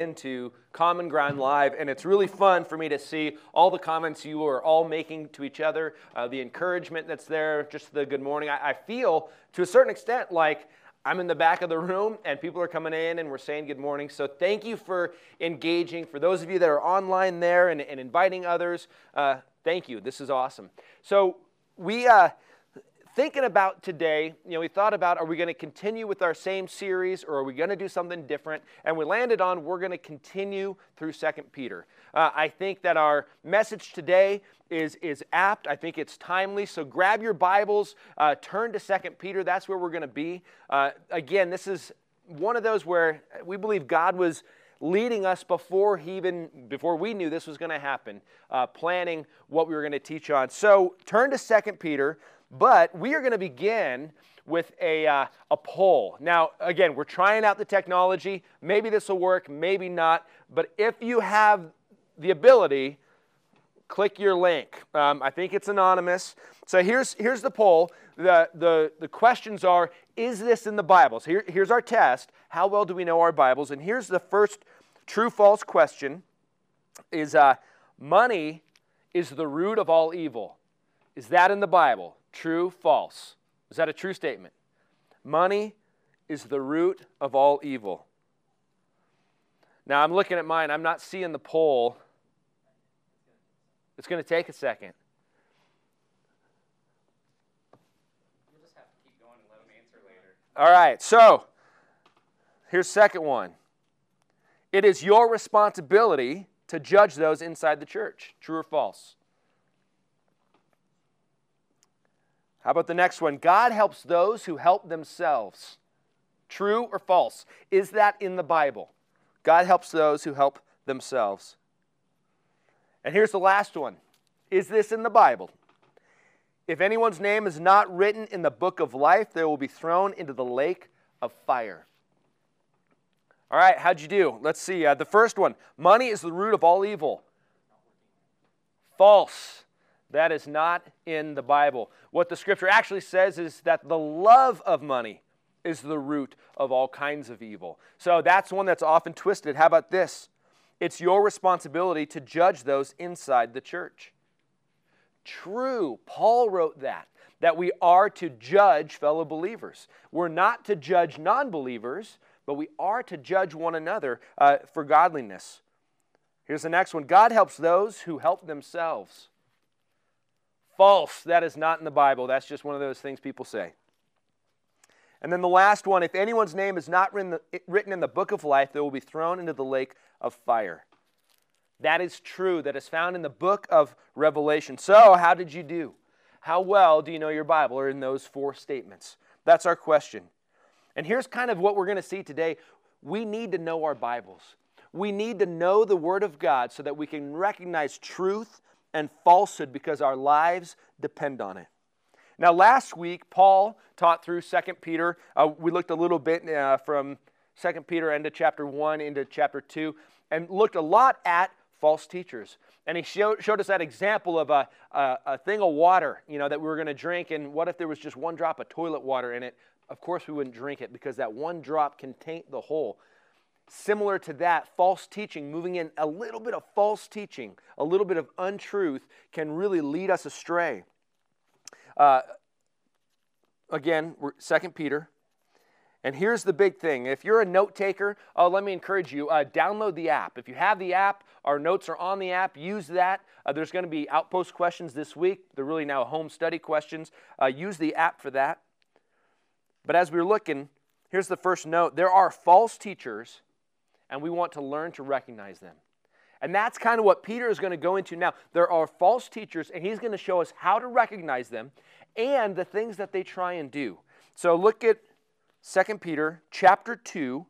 into Common Ground Live, and it's really fun for me to see all the comments you are all making to each other, uh, the encouragement that's there, just the good morning. I, I, feel to a certain extent like I'm in the back of the room and people are coming in and we're saying good morning. So thank you for engaging. For those of you that are online there and, and inviting others, uh, thank you. This is awesome. So we. Uh, thinking about today, you know, we thought about are we going to continue with our same series or are we going to do something different? And we landed on we're going to continue through Second Peter. Uh, I think that our message today is, is apt. I think it's timely. So grab your Bibles, uh, turn to Second Peter. That's where we're going to be. Uh, again, this is one of those where we believe God was leading us before he even before we knew this was going to happen uh, planning what we were going to teach on so turn to Second peter but we are going to begin with a, uh, a poll. Now, again, we're trying out the technology. Maybe this will work, maybe not. But if you have the ability, click your link. Um, I think it's anonymous. So here's, here's the poll. The, the, the questions are Is this in the Bible? So here, here's our test. How well do we know our Bibles? And here's the first true false question is uh, money is the root of all evil. Is that in the Bible? True, false? Is that a true statement? Money is the root of all evil. Now, I'm looking at mine. I'm not seeing the poll. It's going to take a second. All right, so here's second one. It is your responsibility to judge those inside the church. True or false? How about the next one? God helps those who help themselves. True or false? Is that in the Bible? God helps those who help themselves. And here's the last one Is this in the Bible? If anyone's name is not written in the book of life, they will be thrown into the lake of fire. All right, how'd you do? Let's see. Uh, the first one money is the root of all evil. False. That is not in the Bible. What the scripture actually says is that the love of money is the root of all kinds of evil. So that's one that's often twisted. How about this? It's your responsibility to judge those inside the church. True. Paul wrote that, that we are to judge fellow believers. We're not to judge non believers, but we are to judge one another uh, for godliness. Here's the next one God helps those who help themselves. False. That is not in the Bible. That's just one of those things people say. And then the last one if anyone's name is not written in the book of life, they will be thrown into the lake of fire. That is true. That is found in the book of Revelation. So, how did you do? How well do you know your Bible? Or in those four statements? That's our question. And here's kind of what we're going to see today. We need to know our Bibles. We need to know the Word of God so that we can recognize truth and falsehood because our lives depend on it. Now, last week, Paul taught through 2 Peter. Uh, we looked a little bit uh, from 2 Peter into chapter 1 into chapter 2 and looked a lot at false teachers. And he showed, showed us that example of a, a, a thing of water, you know, that we were going to drink. And what if there was just one drop of toilet water in it? Of course, we wouldn't drink it because that one drop can taint the whole. Similar to that, false teaching, moving in a little bit of false teaching, a little bit of untruth can really lead us astray. Uh, again, we're 2 Peter. And here's the big thing. If you're a note taker, uh, let me encourage you, uh, download the app. If you have the app, our notes are on the app, use that. Uh, there's going to be outpost questions this week. They're really now home study questions. Uh, use the app for that. But as we're looking, here's the first note there are false teachers and we want to learn to recognize them. And that's kind of what Peter is going to go into now. There are false teachers, and he's going to show us how to recognize them and the things that they try and do. So look at 2 Peter chapter 2.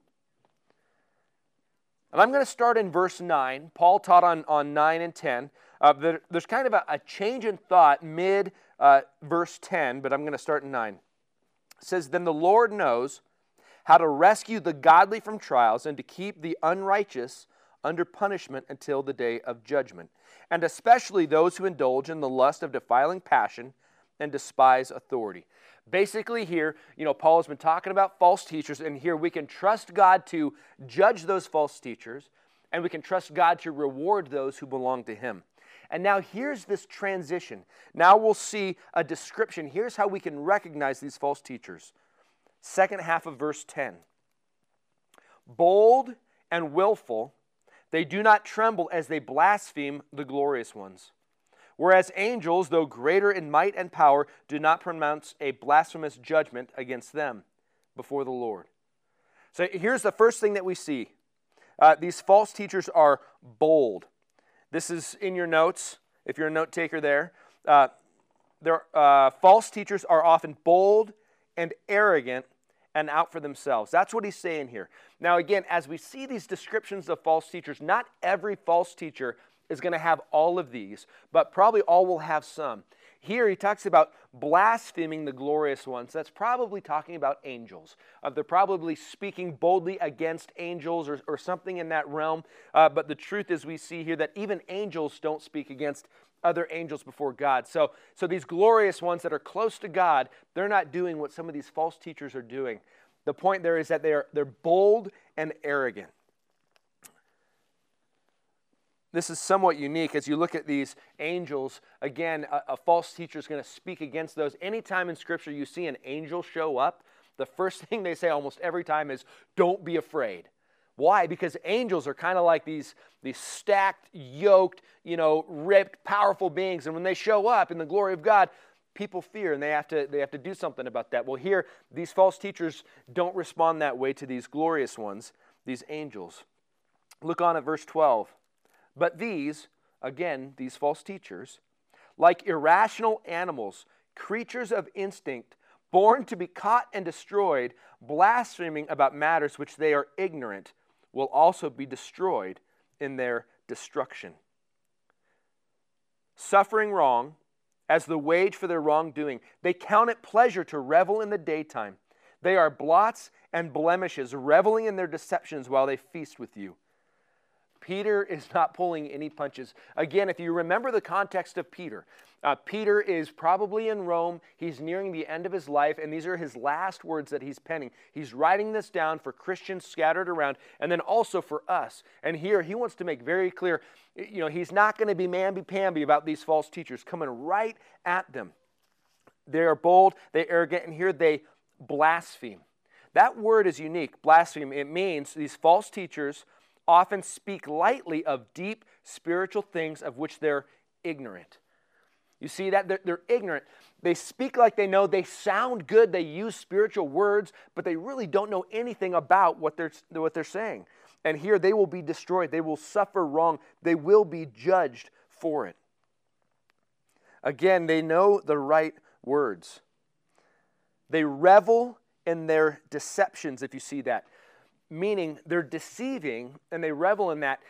And I'm going to start in verse 9. Paul taught on, on 9 and 10. Uh, there, there's kind of a, a, change in thought mid uh, verse 10, but I'm going to start in 9. It says, Then the Lord knows how to rescue the godly from trials, and to keep the unrighteous under punishment until the day of judgment, and especially those who indulge in the lust of defiling passion and despise authority. Basically, here, you know, Paul has been talking about false teachers, and here we can trust God to judge those false teachers, and we can trust God to reward those who belong to Him. And now here's this transition. Now we'll see a description. Here's how we can recognize these false teachers. Second half of verse 10. Bold and willful, they do not tremble as they blaspheme the glorious ones. Whereas angels, though greater in might and power, do not pronounce a blasphemous judgment against them before the Lord. So here's the first thing that we see uh, these false teachers are bold. This is in your notes, if you're a note taker there. Uh, uh, false teachers are often bold and arrogant and out for themselves. That's what he's saying here. Now, again, as we see these descriptions of false teachers, not every false teacher is going to have all of these, but probably all will have some. Here he talks about blaspheming the glorious ones. That's probably talking about angels. Uh, they're probably speaking boldly against angels or, or something in that realm. Uh, but the truth is, we see here that even angels don't speak against other angels before God. So, so these glorious ones that are close to God, they're not doing what some of these false teachers are doing. The point there is that they're, they're bold and arrogant this is somewhat unique as you look at these angels. Again, a, a false teacher is going to speak against those. Anytime in Scripture you see an angel show up, the first thing they say almost every time is, Don't be afraid. Why? Because angels are kind of like these, these stacked, yoked, you know, ripped, powerful beings. And when they show up in the glory of God, people fear and they have to they have to do something about that. Well, here these false teachers don't respond that way to these glorious ones, these angels. Look on at verse 12. But these, again, these false teachers, like irrational animals, creatures of instinct, born to be caught and destroyed, blaspheming about matters which they are ignorant, will also be destroyed in their destruction. Suffering wrong as the wage for their wrongdoing, they count it pleasure to revel in the daytime. They are blots and blemishes, reveling in their deceptions while they feast with you. Peter is not pulling any punches. Again, if you remember the context of Peter, uh, Peter is probably in Rome. He's nearing the end of his life, and these are his last words that he's penning. He's writing this down for Christians scattered around, and then also for us. And here he wants to make very clear you know, he's not going to be mamby pamby about these false teachers coming right at them. They are bold, they arrogant, and here they blaspheme. That word is unique, blaspheme. It means these false teachers often speak lightly of deep spiritual things of which they're ignorant. You see that? They're, they're, ignorant. They speak like they know. They sound good. They use spiritual words, but they really don't know anything about what they're, what they're saying. And here they will be destroyed. They will suffer wrong. They will be judged for it. Again, they know the right words. They revel in their deceptions, if you see that meaning they're deceiving and they revel in that.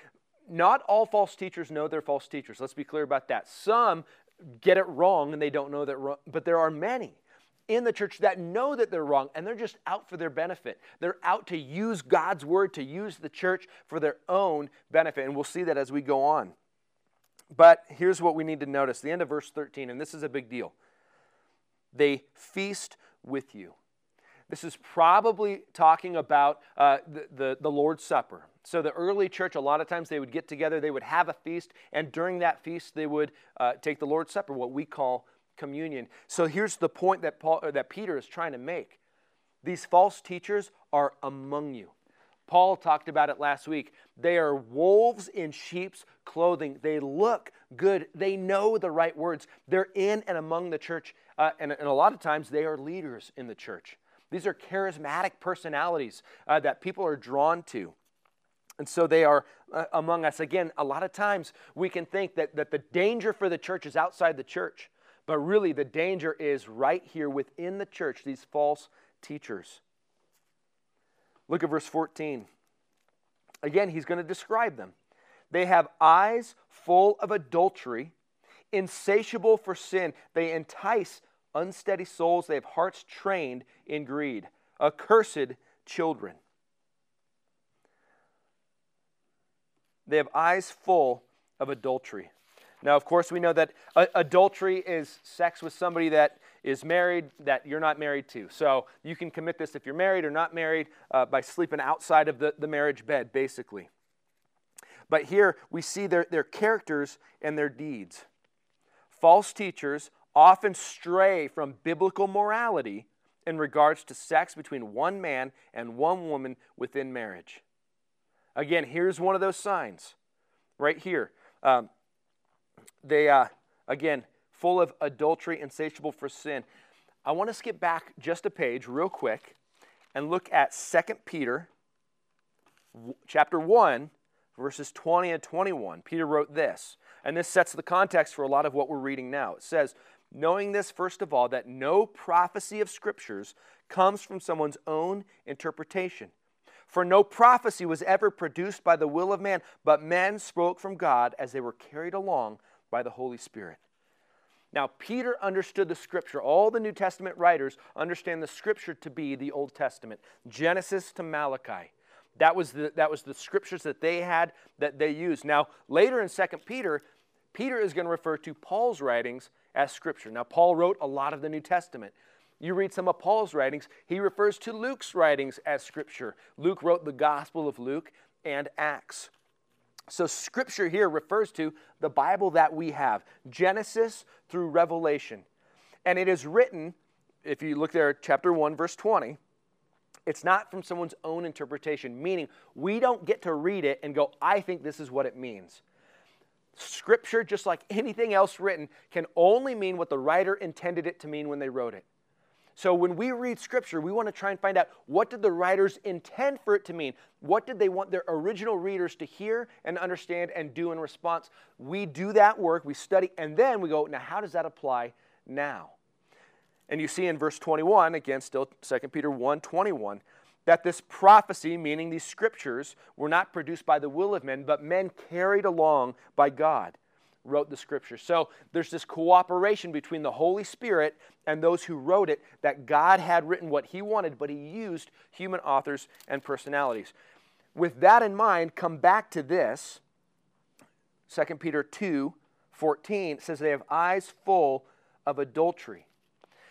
Not all false teachers know they're false teachers. Let's be clear about that. Some get it wrong and they don't know that wrong, but there are many in the church that know that they're wrong and they're just out for their benefit. They're out to use God's word, to use the church for their own benefit. And we'll see that as we go on. But here's what we need to notice the end of verse 13, and this is a big deal. They feast with you. This is probably talking about uh, the, the, the Lord's Supper. So, the early church, a lot of times they would get together, they would have a feast, and during that feast, they would uh, take the Lord's Supper, what we call communion. So, here's the point that, Paul, that Peter is trying to make these false teachers are among you. Paul talked about it last week. They are wolves in sheep's clothing. They look good. They know the right words. They're in and among the church. Uh, and, and a lot of times they are leaders in the church. These are charismatic personalities uh, that people are drawn to. And so they are uh, among us. Again, a lot of times we can think that, that the danger for the church is outside the church, but really the danger is right here within the church, these false teachers. Look at verse 14. Again, he's going to describe them. They have eyes full of adultery, insatiable for sin. They entice unsteady souls, they have hearts trained in greed, accursed children. They have eyes full of adultery. Now, of course, we know that adultery is sex with somebody that is married that you're not married to. So you can commit this if you're married or not married uh, by sleeping outside of the, the marriage bed, basically. But here we see their, their characters and their deeds. False teachers often stray from biblical morality in regards to sex between one man and one woman within marriage. Again, here's one of those signs right here. Um, they, uh, again, full of adultery, insatiable for sin. I want to skip back just a page real quick and look at 2 Peter chapter 1 verses 20 and 21. Peter wrote this, and this sets the context for a lot of what we're reading now. It says, Knowing this, first of all, that no prophecy of scriptures comes from someone's own interpretation. For no prophecy was ever produced by the will of man, but men spoke from God as they were carried along by the Holy Spirit. Now, Peter understood the scripture. All the New Testament writers understand the scripture to be the Old Testament, Genesis to Malachi. That was the, that was the scriptures that they had that they used. Now, later in 2 Peter, Peter is going to refer to Paul's writings as scripture. Now, Paul wrote a lot of the New Testament. You read some of Paul's writings, he refers to Luke's writings as scripture. Luke wrote the Gospel of Luke and Acts. So, scripture here refers to the Bible that we have, Genesis through Revelation. And it is written, if you look there, chapter 1, verse 20, it's not from someone's own interpretation, meaning we don't get to read it and go, I think this is what it means. Scripture, just like anything else written, can only mean what the writer intended it to mean when they wrote it. So when we read Scripture, we want to try and find out what did the writers intend for it to mean? What did they want their original readers to hear and understand and do in response? We do that work, we study, and then we go, now how does that apply now? And you see in verse 21, again, still 2 Peter 1 21, that this prophecy, meaning these scriptures, were not produced by the will of men, but men carried along by God, wrote the scriptures. So there's this cooperation between the Holy Spirit and those who wrote it, that God had written what He wanted, but He used human authors and personalities. With that in mind, come back to this. 2 Peter 2 14 says they have eyes full of adultery.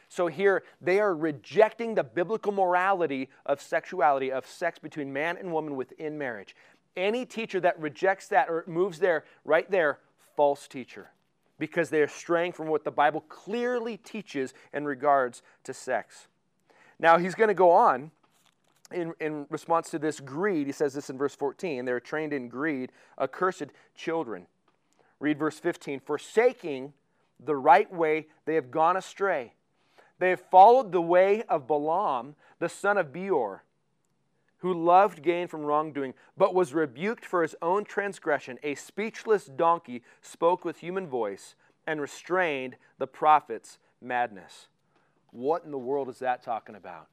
So here they are rejecting the biblical morality of sexuality, of sex between man and woman within marriage. Any teacher that rejects that or moves there, right there, false teacher, because they are straying from what the Bible clearly teaches in regards to sex. Now he's going to go on in, in response to this greed. He says this in verse 14 they're trained in greed, accursed children. Read verse 15 forsaking the right way, they have gone astray they have followed the way of Balaam, the son of Beor, who loved gain from wrongdoing, but was rebuked for his own transgression. A speechless donkey spoke with human voice and restrained the prophet's madness. What in the world is that talking about?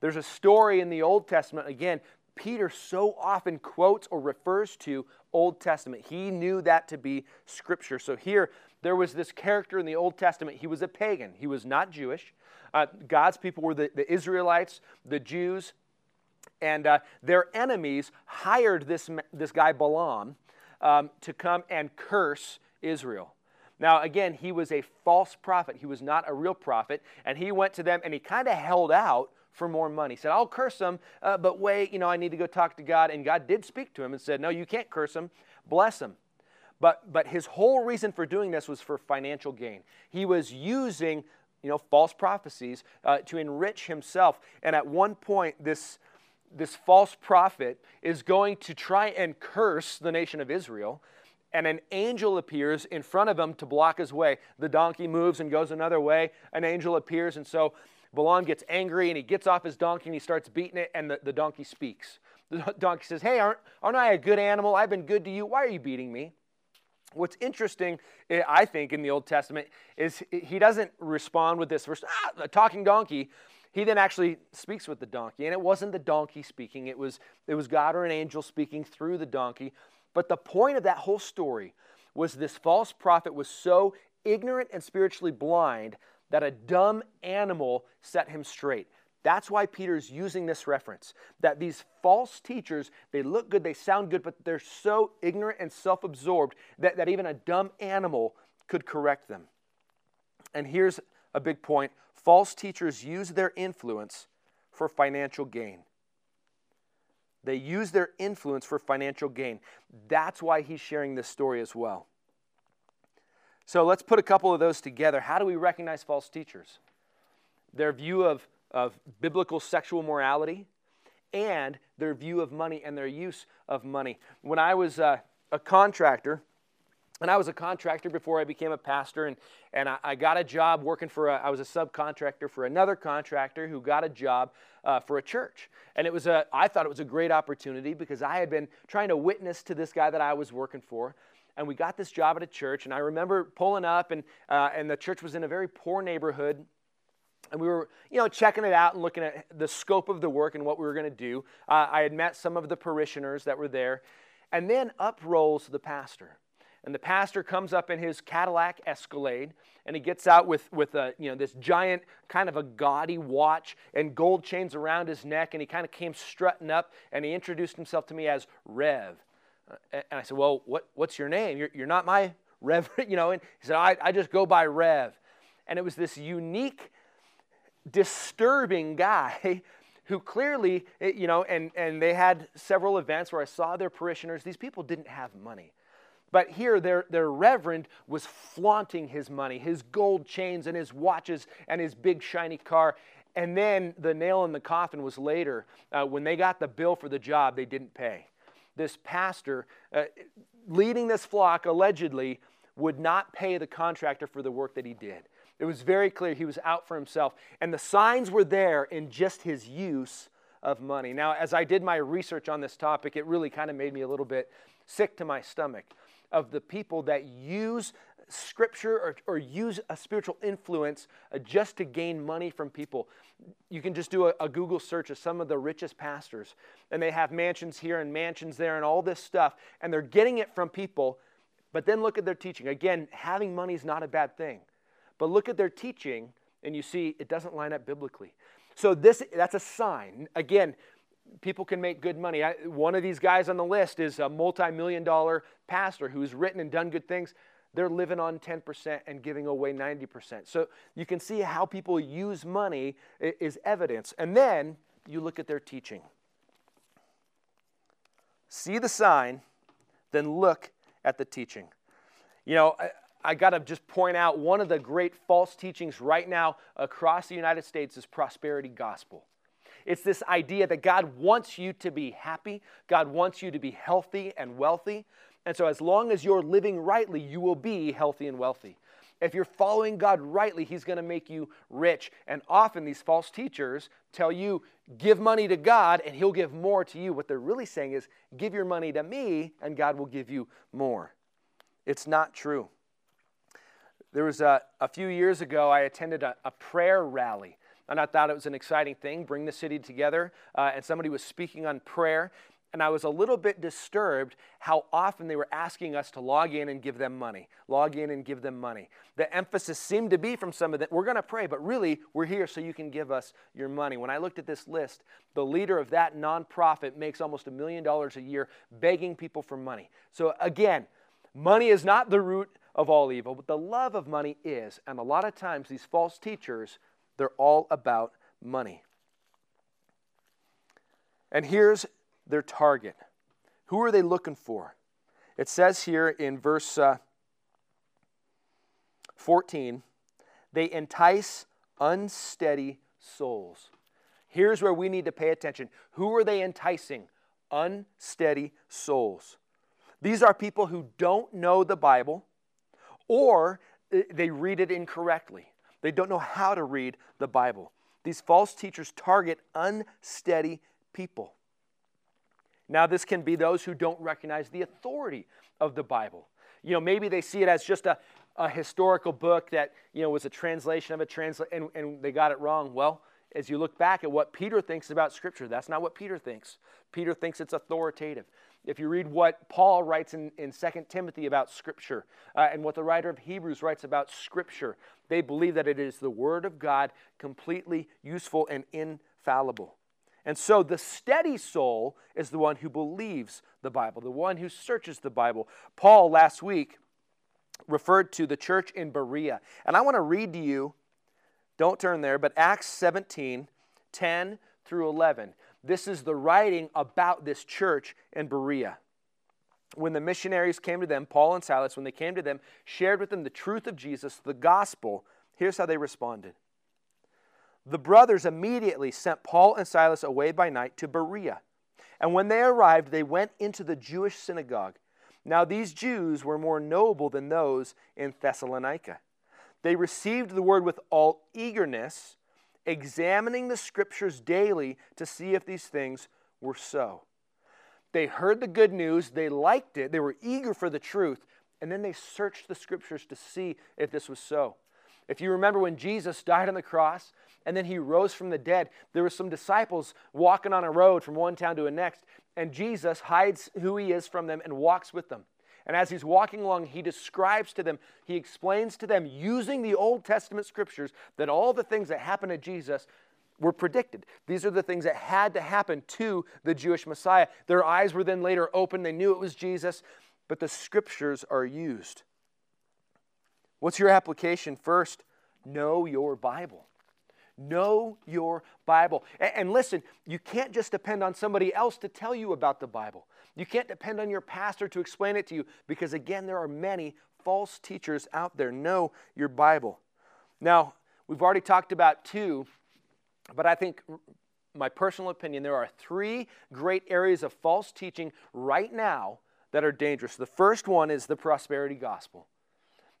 There's a story in the Old Testament. Again, Peter so often quotes or refers to Old Testament. He knew that to be Scripture. So here, there was this character in the Old Testament. He was a pagan, he was not Jewish. Uh, God's people were the, the Israelites, the Jews, and uh, their enemies hired this, this guy Balaam um, to come and curse Israel. Now, again, he was a false prophet. He was not a real prophet. And he went to them and he kind of held out for more money. He said, I'll curse them, uh, but wait, you know, I need to go talk to God. And God did speak to him and said, No, you can't curse them, bless them. But, but his whole reason for doing this was for financial gain. He was using you know, false prophecies uh, to enrich himself. And at one point, this, this false prophet is going to try and curse the nation of Israel. And an angel appears in front of him to block his way. The donkey moves and goes another way. An angel appears, and so Balaam gets angry and he gets off his donkey and he starts beating it, and the, the donkey speaks. The donkey says, Hey, aren't, aren't I a good animal? I've been good to you. Why are you beating me? What's interesting, eh, I think, in the Old Testament is he doesn't respond with this verse, ah, a talking donkey. He then actually speaks with the donkey. And it wasn't the donkey speaking, it was, it was God or an angel speaking through the donkey. But the point of that whole story was this false prophet was so ignorant and spiritually blind that a dumb animal set him straight. That's why Peter's using this reference that these false teachers, they look good, they sound good, but they're so ignorant and self absorbed that, that even a dumb animal could correct them. And here's a big point false teachers use their influence for financial gain. They use their influence for financial gain. That's why he's sharing this story as well. So let's put a couple of those together. How do we recognize false teachers? Their view of, of biblical sexual morality and their view of money and their use of money. When I was uh, a contractor, and I was a contractor before I became a pastor, and, and I, I got a job working for, a, I was a subcontractor for another contractor who got a job uh, for a church. And it was a, I thought it was a great opportunity because I had been trying to witness to this guy that I was working for. And we got this job at a church, and I remember pulling up, and, uh, and the church was in a very poor neighborhood. And we were, you know, checking it out and looking at the scope of the work and what we were going to do. Uh, I had met some of the parishioners that were there. And then up rolls the pastor and the pastor comes up in his Cadillac Escalade, and he gets out with, with a, you know, this giant, kind of a gaudy watch and gold chains around his neck, and he kind of came strutting up, and he introduced himself to me as Rev. Uh, and I said, well, what, what's your name? You're, you're not my Rev, you know, and he said, I, I just go by Rev. And it was this unique, disturbing guy who clearly, eh, you know, and, and they had several events where I saw their parishioners. These people didn't have money. But here, their, their reverend was flaunting his money, his gold chains and his watches and his big shiny car. And then the nail in the coffin was later. Uh, when they got the bill for the job, they didn't pay. This pastor, uh, leading this flock, allegedly, would not pay the contractor for the work that he did. It was very clear he was out for himself. And the signs were there in just his use of money. Now, as I did my research on this topic, it really kind of made me a little bit sick to my stomach of the people that use scripture or, or use a spiritual influence uh, just to gain money from people. You can just do a, a, Google search of some of the richest pastors, and they have mansions here and mansions there and all this stuff, and they're getting it from people. But then look at their teaching. Again, having money is not a bad thing. But look at their teaching, and you see it doesn't line up biblically. So this that's a sign. Again, people can make good money. I, one of these guys on the list is a multi million dollar pastor who's written and done good things. They're living on 10% and giving away 90%. So you can see how people use money is evidence. And then you look at their teaching. See the sign, then look at the teaching. You know, I, got to just point out one of the great false teachings right now across the United States is prosperity gospel. It's this idea that God wants you to be happy, God wants you to be healthy and wealthy. And so, as long as you're living rightly, you will be healthy and wealthy. If you're following God rightly, He's going to make you rich. And often these false teachers tell you, give money to God and He'll give more to you. What they're really saying is, give your money to me and God will give you more. It's not true. There was a, a few years ago, I attended a, a prayer rally and I thought it was an exciting thing, bring the city together. Uh, and somebody was speaking on prayer. And I was a little bit disturbed how often they were asking us to log in and give them money. Log in and give them money. The emphasis seemed to be from some of them, we're going to pray, but really, we're here so you can give us your money. When I looked at this list, the leader of that nonprofit makes almost a million dollars a year begging people for money. So, again, money is not the root of all evil, but the love of money is. And a lot of times, these false teachers they're all about money. And here's their target. Who are they looking for? It says here in verse uh, 14 they entice unsteady souls. Here's where we need to pay attention. Who are they enticing? Unsteady souls. These are people who don't know the Bible or uh, they read it incorrectly. They don't know how to read the Bible. These false teachers target unsteady people. Now, this can be those who don't recognize the authority of the Bible. You know, maybe they see it as just a, a historical book that, you know, was a translation of a translation and, and they got it wrong. Well, as you look back at what Peter thinks about Scripture, that's not what Peter thinks. Peter thinks it's authoritative. If you read what Paul writes in, in 2 Timothy about Scripture uh, and what the writer of Hebrews writes about Scripture, they believe that it is the Word of God, completely useful and infallible. And so the steady soul is the one who believes the Bible, the one who searches the Bible. Paul last week referred to the church in Berea. And I want to read to you Don't turn there, but Acts 17 10 through 11. This is the writing about this church in Berea. When the missionaries came to them, Paul and Silas, when they came to them, shared with them the truth of Jesus, the gospel, here's how they responded. The brothers immediately sent Paul and Silas away by night to Berea. And when they arrived, they went into the Jewish synagogue. Now, these Jews were more noble than those in Thessalonica. They received the word with all eagerness, examining the scriptures daily to see if these things were so. They heard the good news, they liked it, they were eager for the truth, and then they searched the scriptures to see if this was so. If you remember when Jesus died on the cross and then he rose from the dead, there were some disciples walking on a road from one town to the next, and Jesus hides who he is from them and walks with them. And as he's walking along, he describes to them, he explains to them using the Old Testament scriptures that all the things that happened to Jesus were predicted. These are the things that had to happen to the Jewish Messiah. Their eyes were then later opened, they knew it was Jesus, but the scriptures are used. What's your application? First, know your Bible. Know your Bible. And, listen, you can't just depend on somebody else to tell you about the Bible. You can't depend on your pastor to explain it to you because, again, there are many false teachers out there. Know your Bible. Now, we've already talked about two, but I think, my personal opinion, there are three great areas of false teaching right now that are dangerous. The first one is the prosperity gospel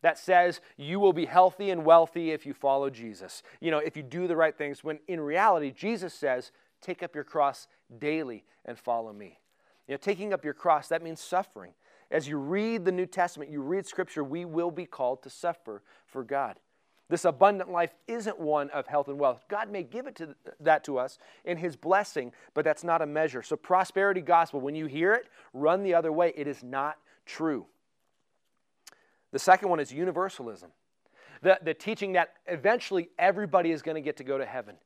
that says you will be healthy and wealthy if you follow Jesus. You know, if you do the right things, when in reality, Jesus says, take up your cross daily and follow me. You know, taking up your cross, that means suffering. As you read the New Testament, you read Scripture, we will be called to suffer for God. This abundant life isn't one of health and wealth. God may give it to that to us in His blessing, but that's not a measure. So, prosperity gospel, when you hear it, run the other way. It is not true. The second one is universalism, the, the teaching that eventually everybody is going to get to go to heaven.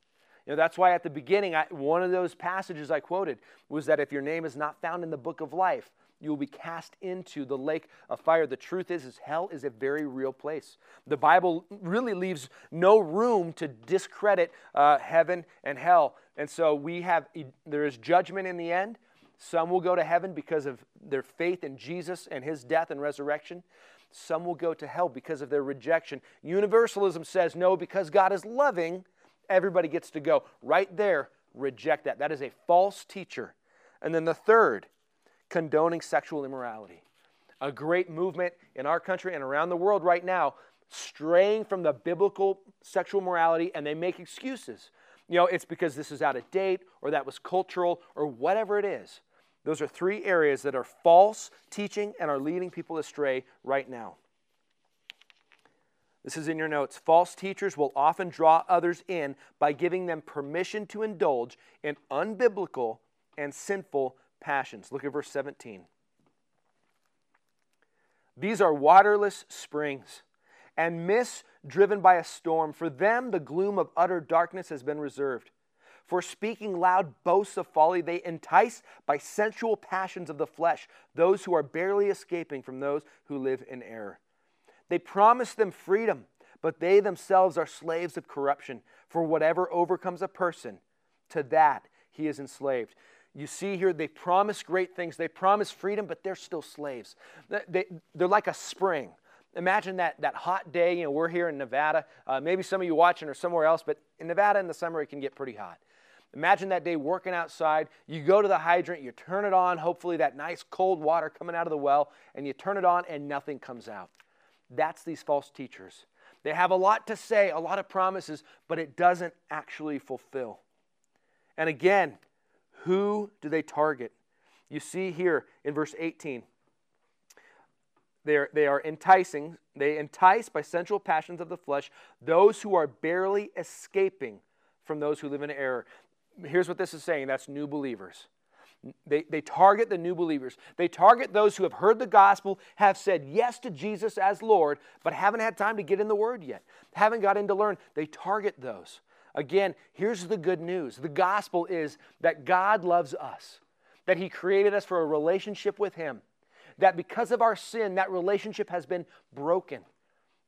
You know, that's why at the beginning, I, one of those passages I quoted was that if your name is not found in the book of life, you will be cast into the lake of fire. The truth is, is hell is a very real place. The Bible really leaves no room to discredit uh, heaven and hell. And so we have, there is judgment in the end. Some will go to heaven because of their faith in Jesus and his death and resurrection. Some will go to hell because of their rejection. Universalism says no, because God is loving, everybody gets to go. Right there, reject that. That is a false teacher. And then the third, condoning sexual immorality. A great movement in our country and around the world right now, straying from the biblical sexual morality, and they make excuses. You know, it's because this is out of date, or that was cultural, or whatever it is. Those are three areas that are false teaching and are leading people astray right now. This is in your notes. False teachers will often draw others in by giving them permission to indulge in unbiblical and sinful passions. Look at verse 17. These are waterless springs and mists driven by a storm. For them, the gloom of utter darkness has been reserved. For speaking loud boasts of folly, they entice by sensual passions of the flesh those who are barely escaping from those who live in error. They promise them freedom, but they themselves are slaves of corruption. For whatever overcomes a person, to that he is enslaved. You see here, they promise great things. They promise freedom, but they're still slaves. They, they're like a spring. Imagine that, that hot day. You know, we're here in Nevada. Uh, maybe some of you watching are somewhere else, but in Nevada in the summer, it can get pretty hot. Imagine that day working outside. You go to the hydrant, you turn it on, hopefully that nice cold water coming out of the well, and you turn it on and nothing comes out. That's these false teachers. They have a lot to say, a lot of promises, but it doesn't actually fulfill. And again, who do they target? You see here in verse 18. They're, they are enticing, they entice by sensual passions of the flesh those who are barely escaping from those who live in error here's what this is saying that's new believers. They, they target the new believers. They target those who have heard the gospel, have said yes to Jesus as Lord, but haven't had time to get in the word yet, haven't got in to learn. They target those. Again, here's the good news the gospel is that God loves us, that He created us for a relationship with Him, that because of our sin, that relationship has been broken.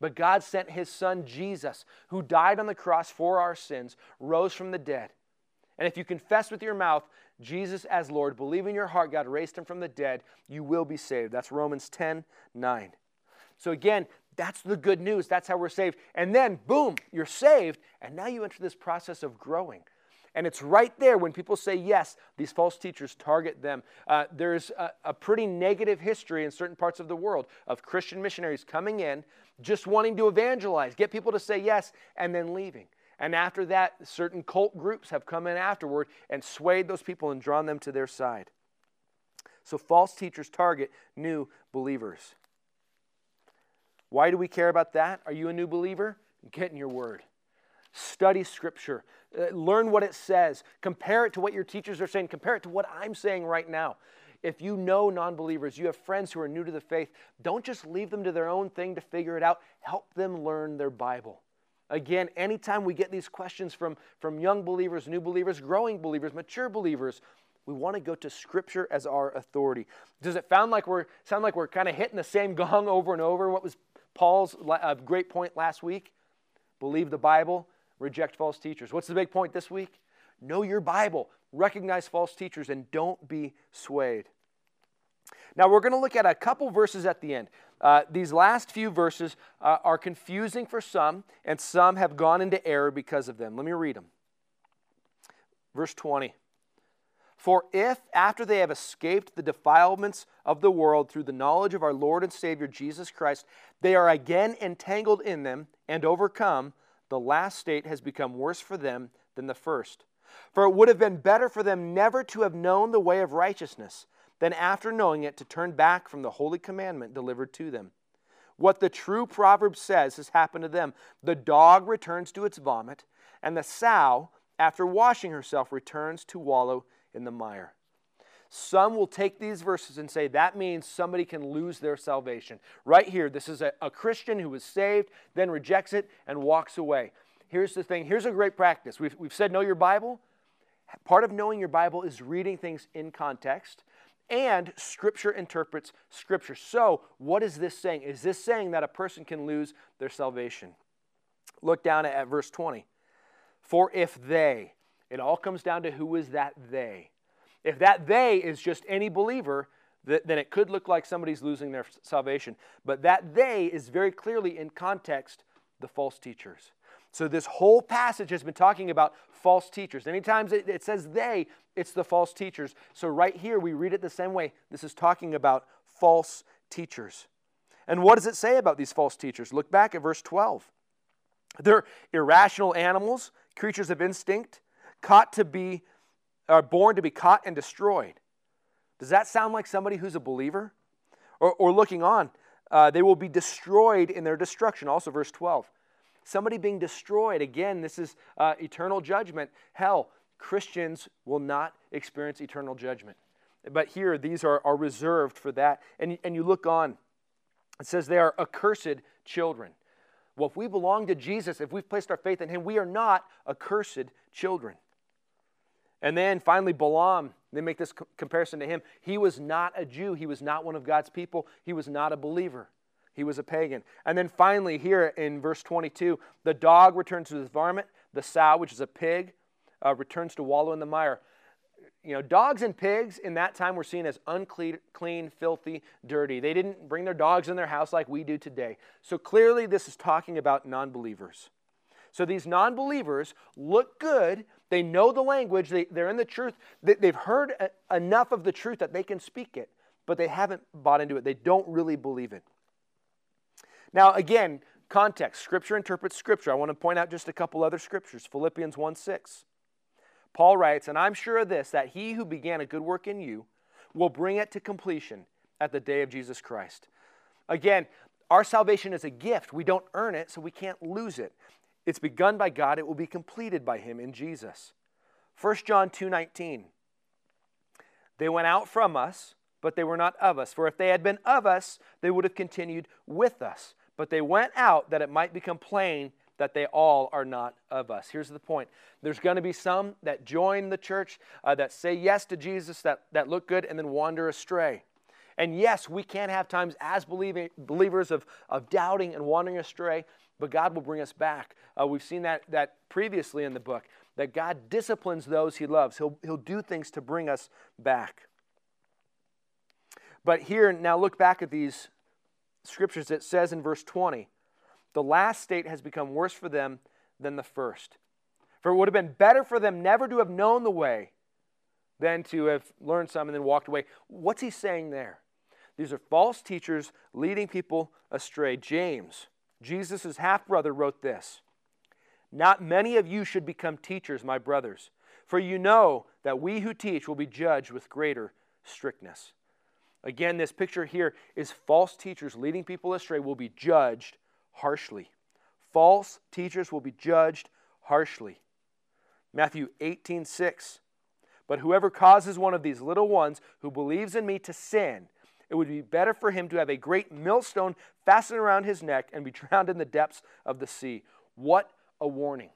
But God sent his son Jesus, who died on the cross for our sins, rose from the dead. And if you confess with your mouth Jesus as Lord, believe in your heart God raised him from the dead, you will be saved. That's Romans 10 9. So again, that's the good news. That's how we're saved. And then, boom, you're saved. And now you enter this process of growing. And it's right there when people say yes, these false teachers target them. Uh, there's a, a pretty negative history in certain parts of the world of Christian missionaries coming in, just wanting to evangelize, get people to say yes, and then leaving. And after that, certain cult groups have come in afterward and swayed those people and drawn them to their side. So false teachers target new believers. Why do we care about that? Are you a new believer? Get in your word. Study Scripture. Uh, learn what it says. Compare it to what your teachers are saying. Compare it to what I'm saying right now. If you know non believers, you have friends who are new to the faith, don't just leave them to their own thing to figure it out. Help them learn their Bible. Again, anytime we get these questions from, from young believers, new believers, growing believers, mature believers, we want to go to Scripture as our authority. Does it sound like we're, sound like we're kind of hitting the same gong over and over? What was Paul's uh, great point last week? Believe the Bible, reject false teachers. What's the big point this week? Know your Bible, recognize false teachers, and don't be swayed. Now, we're going to look at a couple verses at the end. Uh, these last few verses uh, are confusing for some, and some have gone into error because of them. Let me read them. Verse 20. For if, after they have escaped the defilements of the world through the knowledge of our Lord and Savior Jesus Christ, they are again entangled in them and overcome, the last state has become worse for them than the first. For it would have been better for them never to have known the way of righteousness than after knowing it to turn back from the holy commandment delivered to them. What the true proverb says has happened to them the dog returns to its vomit, and the sow, after washing herself, returns to wallow in the mire. Some will take these verses and say that means somebody can lose their salvation. Right here, this is a, a Christian who was saved, then rejects it, and walks away. Here's the thing here's a great practice. We've, we've said know your Bible. Part of knowing your Bible is reading things in context and Scripture interprets Scripture. So, what is this saying? Is this saying that a person can lose their salvation? Look down at, verse 20. For if they, it all comes down to who is that they. If that they is just any believer, then it could look like somebody's losing their salvation. But that they is very clearly in context the false teachers. So, this whole passage has been talking about false teachers. Anytime it, it says they, it's the false teachers. So, right here, we read it the same way. This is talking about false teachers. And what does it say about these false teachers? Look back at verse 12. They're irrational animals, creatures of instinct, caught to be, are born to be caught and destroyed. Does that sound like somebody who's a believer? Or, or looking on, uh, they will be destroyed in their destruction. Also, verse 12 somebody being destroyed. Again, this is uh, eternal judgment. Hell, Christians will not experience eternal judgment. But here, these are, are reserved for that. And, and you look on, it says they are accursed children. Well, if we belong to Jesus, if we've placed our faith in Him, we are not accursed children. And then finally, Balaam, they make this comparison to him. He was not a Jew, he was not one of God's people, he was not a believer. He was a pagan. And then finally, here in verse 22, the dog returns to his varmint, the sow, which is a pig, uh, returns to wallow in the mire. You know, dogs and pigs in that time were seen as unclean, clean, filthy, dirty. They didn't bring their dogs in their house like we do today. So clearly, this is talking about non believers. So these non believers look good. They know the language. They, they're in the truth. They, they've heard a, enough of the truth that they can speak it, but they haven't bought into it. They don't really believe it. Now, again, context. Scripture interprets Scripture. I want to point out just a couple other scriptures. Philippians 1 6. Paul writes, And I'm sure of this, that he who began a good work in you will bring it to completion at the day of Jesus Christ. Again, our salvation is a gift. We don't earn it, so we can't lose it. It's begun by God, it will be completed by him in Jesus. 1 John 2:19 They went out from us, but they were not of us. For if they had been of us, they would have continued with us. But they went out that it might become plain that they all are not of us. Here's the point there's going to be some that join the church, uh, that say yes to Jesus, that, that look good, and then wander astray. And yes, we can have times as believing, believers of, of doubting and wandering astray, but God will bring us back. Uh, we've seen that, that previously in the book, that God disciplines those he loves. He'll, he'll do things to bring us back. But here, now look back at these scriptures. It says in verse 20, the last state has become worse for them than the first. For it would have been better for them never to have known the way than to have learned some and then walked away. What's he saying there? These are false teachers leading people astray. James, Jesus' half brother, wrote this Not many of you should become teachers, my brothers, for you know that we who teach will be judged with greater strictness. Again, this picture here is false teachers leading people astray will be judged harshly. False teachers will be judged harshly. Matthew 18 6. But whoever causes one of these little ones who believes in me to sin, it would be better for him to have a great millstone fastened around his neck and be drowned in the depths of the sea. What a warning.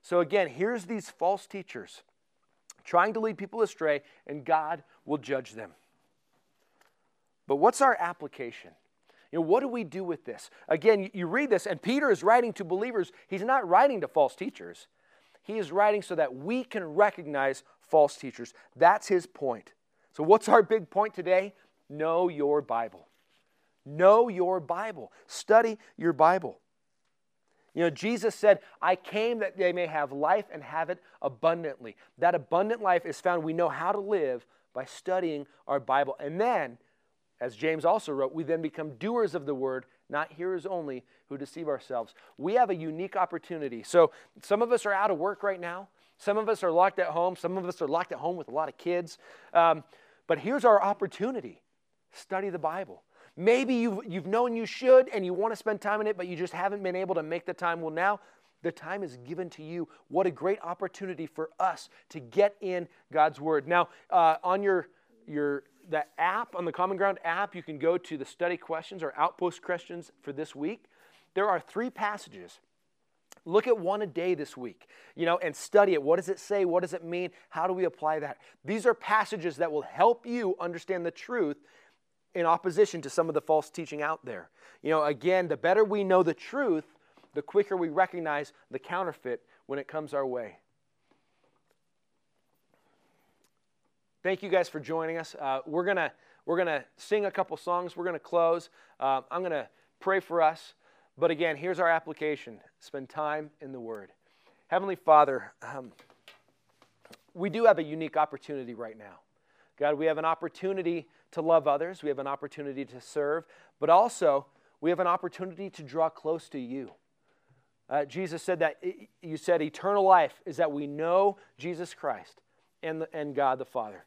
So, again, here's these false teachers trying to lead people astray, and God will judge them. But what's our application? You know, what do we do with this? Again, you read this, and Peter is writing to believers. He's not writing to false teachers. He is writing so that we can recognize false teachers. That's his point. So, what's our big point today? Know your Bible. Know your Bible. Study your Bible. You know, Jesus said, I came that they may have life and have it abundantly. That abundant life is found, we know how to live by studying our Bible. And then as James also wrote, we then become doers of the word, not hearers only, who deceive ourselves. We have a unique opportunity. So, some of us are out of work right now. Some of us are locked at home. Some of us are locked at home with a lot of kids. Um, but here's our opportunity study the Bible. Maybe you've, you've known you should and you want to spend time in it, but you just haven't been able to make the time. Well, now the time is given to you. What a great opportunity for us to get in God's Word. Now, uh, on your, your the app, on the Common Ground app, you can go to the study questions or outpost questions for this week. There are three passages. Look at one a day this week, you know, and study it. What does it say? What does it mean? How do we apply that? These are passages that will help you understand the truth in opposition to some of the false teaching out there. You know, again, the better we know the truth, the quicker we recognize the counterfeit when it comes our way. Thank you guys for joining us. Uh, we're gonna we're gonna sing a couple songs. We're gonna close. Uh, I'm gonna pray for us. But again, here's our application: spend time in the Word. Heavenly Father, um, we do have a unique opportunity right now. God, we have an opportunity to love others. We have an opportunity to serve, but also we have an opportunity to draw close to you. Uh, Jesus said that you said eternal life is that we know Jesus Christ and, the, and God the Father.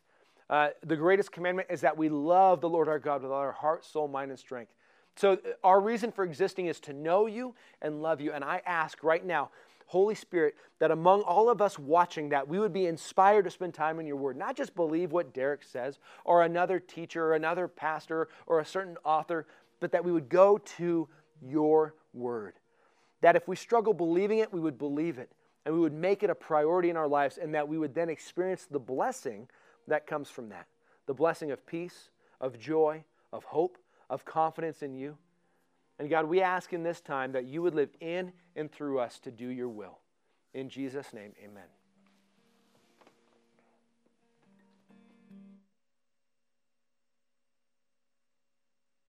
Uh, the greatest commandment is that we love the Lord our God with all our heart, soul, mind, and strength. So, uh, our reason for existing is to know you and love you. And I ask right now, Holy Spirit, that among all of us watching that, we would be inspired to spend time in your word, not just believe what Derek says, or another teacher, or another pastor, or a certain author, but that we would go to your word. That if we struggle believing it, we would believe it, and we would make it a priority in our lives, and that we would then experience the blessing that comes from that the blessing of peace, of joy, of hope, of confidence in you. And God, we ask in this time that you would live in and through us to do your will. In Jesus' name, amen.